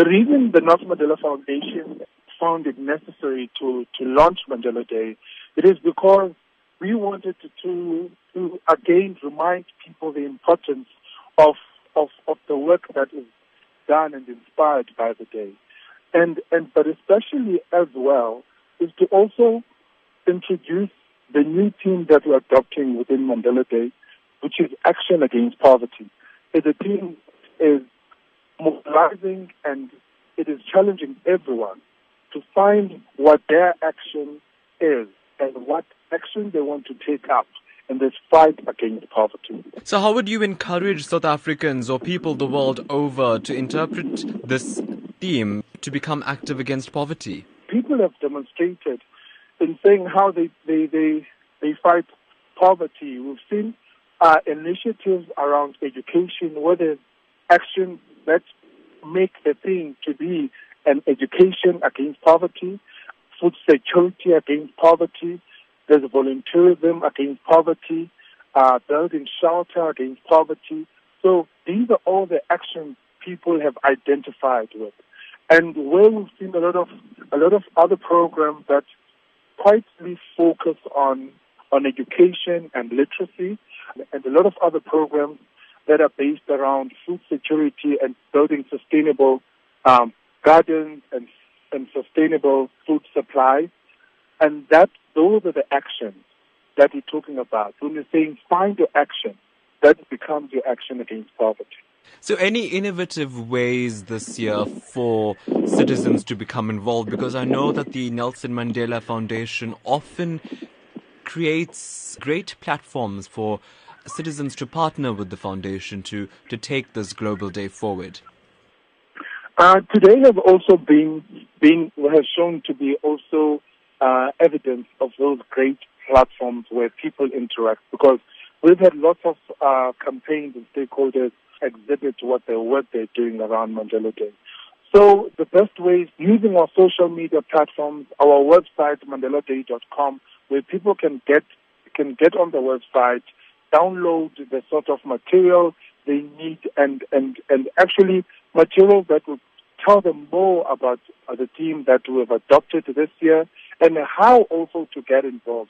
The reason the Nelson Mandela Foundation found it necessary to, to launch Mandela Day, it is because we wanted to, to, to again remind people the importance of, of, of the work that is done and inspired by the day. And, and, but especially as well is to also introduce the new team that we're adopting within Mandela Day, which is action against poverty. The team is mobilizing and it is challenging everyone to find what their action is and what action they want to take up in this fight against poverty. So, how would you encourage South Africans or people the world over to interpret this theme to become active against poverty? People have demonstrated in saying how they, they, they, they fight poverty. We've seen uh, initiatives around education, where there's action that make the thing to be an education against poverty, food security against poverty, there's volunteerism against poverty, uh, building shelter against poverty. So these are all the actions people have identified with. And where we've seen a lot of a lot of other programs that quietly focus on on education and literacy, and a lot of other programs that are based around food security and building sustainable um, gardens and, and sustainable food supply. And that those are the actions that we're talking about. When you're saying find your action, that becomes your action against poverty. So, any innovative ways this year for citizens to become involved? Because I know that the Nelson Mandela Foundation often creates great platforms for citizens to partner with the foundation to, to take this global day forward. Uh, today have also been, been has shown to be also uh, evidence of those great platforms where people interact because we've had lots of uh, campaigns and stakeholders exhibit what their work they're doing around Mandela Day. So the best way is using our social media platforms, our website mandeladay.com, where people can get can get on the website, download the sort of material they need, and and and actually material that will tell them more about the team that we have adopted this year and how also to get involved.